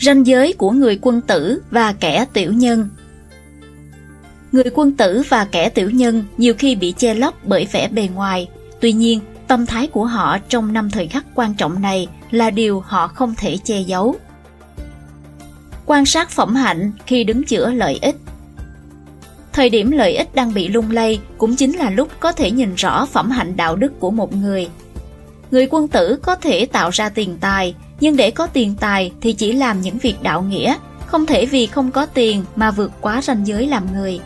Ranh giới của người quân tử và kẻ tiểu nhân Người quân tử và kẻ tiểu nhân nhiều khi bị che lấp bởi vẻ bề ngoài. Tuy nhiên, tâm thái của họ trong năm thời khắc quan trọng này là điều họ không thể che giấu. Quan sát phẩm hạnh khi đứng chữa lợi ích Thời điểm lợi ích đang bị lung lay cũng chính là lúc có thể nhìn rõ phẩm hạnh đạo đức của một người. Người quân tử có thể tạo ra tiền tài, nhưng để có tiền tài thì chỉ làm những việc đạo nghĩa, không thể vì không có tiền mà vượt quá ranh giới làm người.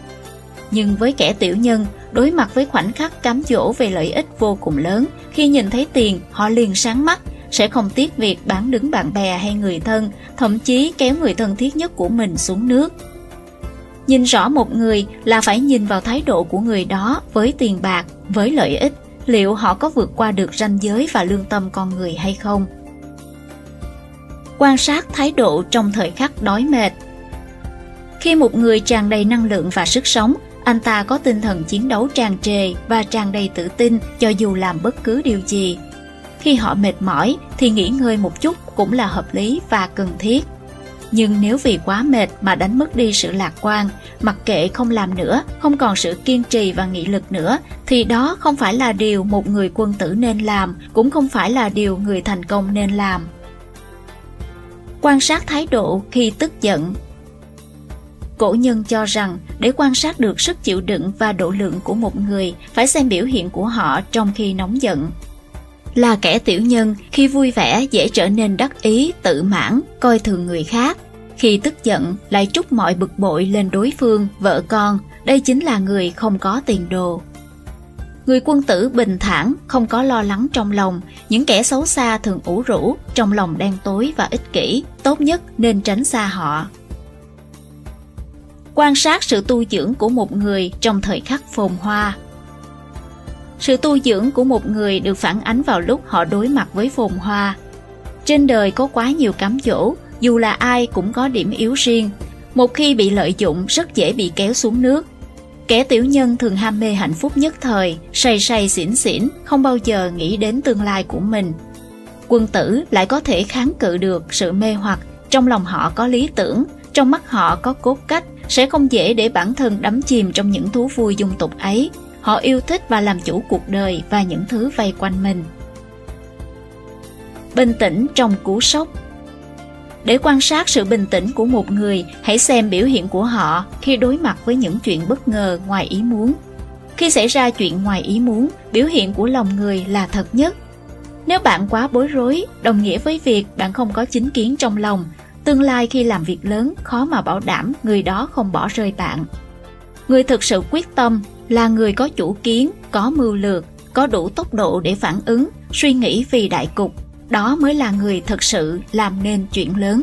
Nhưng với kẻ tiểu nhân, đối mặt với khoảnh khắc cám dỗ về lợi ích vô cùng lớn, khi nhìn thấy tiền, họ liền sáng mắt, sẽ không tiếc việc bán đứng bạn bè hay người thân, thậm chí kéo người thân thiết nhất của mình xuống nước. Nhìn rõ một người là phải nhìn vào thái độ của người đó với tiền bạc, với lợi ích, liệu họ có vượt qua được ranh giới và lương tâm con người hay không. Quan sát thái độ trong thời khắc đói mệt Khi một người tràn đầy năng lượng và sức sống, anh ta có tinh thần chiến đấu tràn trề và tràn đầy tự tin cho dù làm bất cứ điều gì. Khi họ mệt mỏi thì nghỉ ngơi một chút cũng là hợp lý và cần thiết. Nhưng nếu vì quá mệt mà đánh mất đi sự lạc quan, mặc kệ không làm nữa, không còn sự kiên trì và nghị lực nữa, thì đó không phải là điều một người quân tử nên làm, cũng không phải là điều người thành công nên làm. Quan sát thái độ khi tức giận Cổ nhân cho rằng để quan sát được sức chịu đựng và độ lượng của một người phải xem biểu hiện của họ trong khi nóng giận. Là kẻ tiểu nhân, khi vui vẻ dễ trở nên đắc ý, tự mãn, coi thường người khác. Khi tức giận lại trút mọi bực bội lên đối phương, vợ con, đây chính là người không có tiền đồ. Người quân tử bình thản, không có lo lắng trong lòng, những kẻ xấu xa thường ủ rũ, trong lòng đen tối và ích kỷ, tốt nhất nên tránh xa họ. Quan sát sự tu dưỡng của một người trong thời khắc phồn hoa sự tu dưỡng của một người được phản ánh vào lúc họ đối mặt với phồn hoa. Trên đời có quá nhiều cám dỗ, dù là ai cũng có điểm yếu riêng. Một khi bị lợi dụng rất dễ bị kéo xuống nước. Kẻ tiểu nhân thường ham mê hạnh phúc nhất thời, say say xỉn xỉn, không bao giờ nghĩ đến tương lai của mình. Quân tử lại có thể kháng cự được sự mê hoặc, trong lòng họ có lý tưởng, trong mắt họ có cốt cách, sẽ không dễ để bản thân đắm chìm trong những thú vui dung tục ấy. Họ yêu thích và làm chủ cuộc đời và những thứ vây quanh mình. Bình tĩnh trong cú sốc Để quan sát sự bình tĩnh của một người, hãy xem biểu hiện của họ khi đối mặt với những chuyện bất ngờ ngoài ý muốn. Khi xảy ra chuyện ngoài ý muốn, biểu hiện của lòng người là thật nhất. Nếu bạn quá bối rối, đồng nghĩa với việc bạn không có chính kiến trong lòng, Tương lai khi làm việc lớn khó mà bảo đảm người đó không bỏ rơi bạn. Người thực sự quyết tâm là người có chủ kiến, có mưu lược, có đủ tốc độ để phản ứng, suy nghĩ vì đại cục. Đó mới là người thực sự làm nên chuyện lớn.